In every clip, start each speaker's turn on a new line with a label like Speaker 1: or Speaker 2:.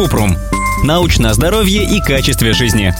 Speaker 1: Купрум. Научное здоровье и качестве жизни.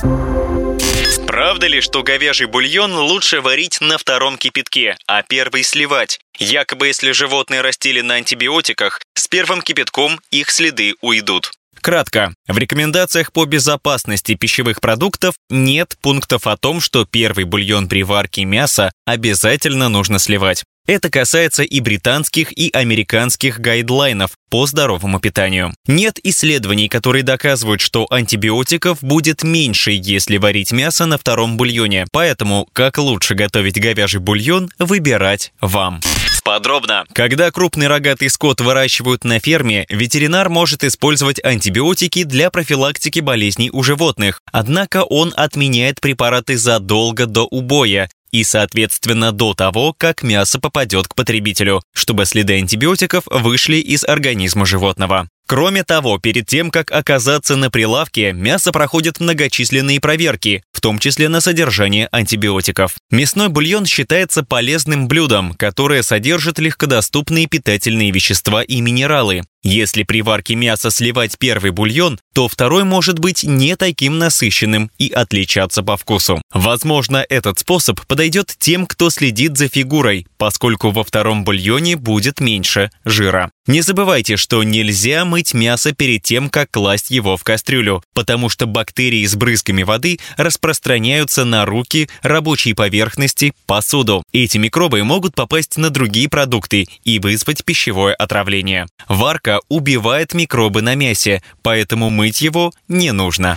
Speaker 2: Правда ли, что говяжий бульон лучше варить на втором кипятке, а первый сливать? Якобы если животные растили на антибиотиках, с первым кипятком их следы уйдут. Кратко. В рекомендациях по безопасности пищевых продуктов нет пунктов о том, что первый бульон при варке мяса обязательно нужно сливать. Это касается и британских, и американских гайдлайнов по здоровому питанию. Нет исследований, которые доказывают, что антибиотиков будет меньше, если варить мясо на втором бульоне. Поэтому, как лучше готовить говяжий бульон, выбирать вам. Подробно. Когда крупный рогатый скот выращивают на ферме, ветеринар может использовать антибиотики для профилактики болезней у животных. Однако он отменяет препараты задолго до убоя, и, соответственно, до того, как мясо попадет к потребителю, чтобы следы антибиотиков вышли из организма животного. Кроме того, перед тем, как оказаться на прилавке, мясо проходит многочисленные проверки, в том числе на содержание антибиотиков. Мясной бульон считается полезным блюдом, которое содержит легкодоступные питательные вещества и минералы. Если при варке мяса сливать первый бульон, то второй может быть не таким насыщенным и отличаться по вкусу. Возможно, этот способ подойдет тем, кто следит за фигурой, поскольку во втором бульоне будет меньше жира. Не забывайте, что нельзя мыть мясо перед тем, как класть его в кастрюлю, потому что бактерии с брызгами воды распространяются на руки, рабочие поверхности, посуду. Эти микробы могут попасть на другие продукты и вызвать пищевое отравление. Варка убивает микробы на мясе, поэтому мыть его не нужно.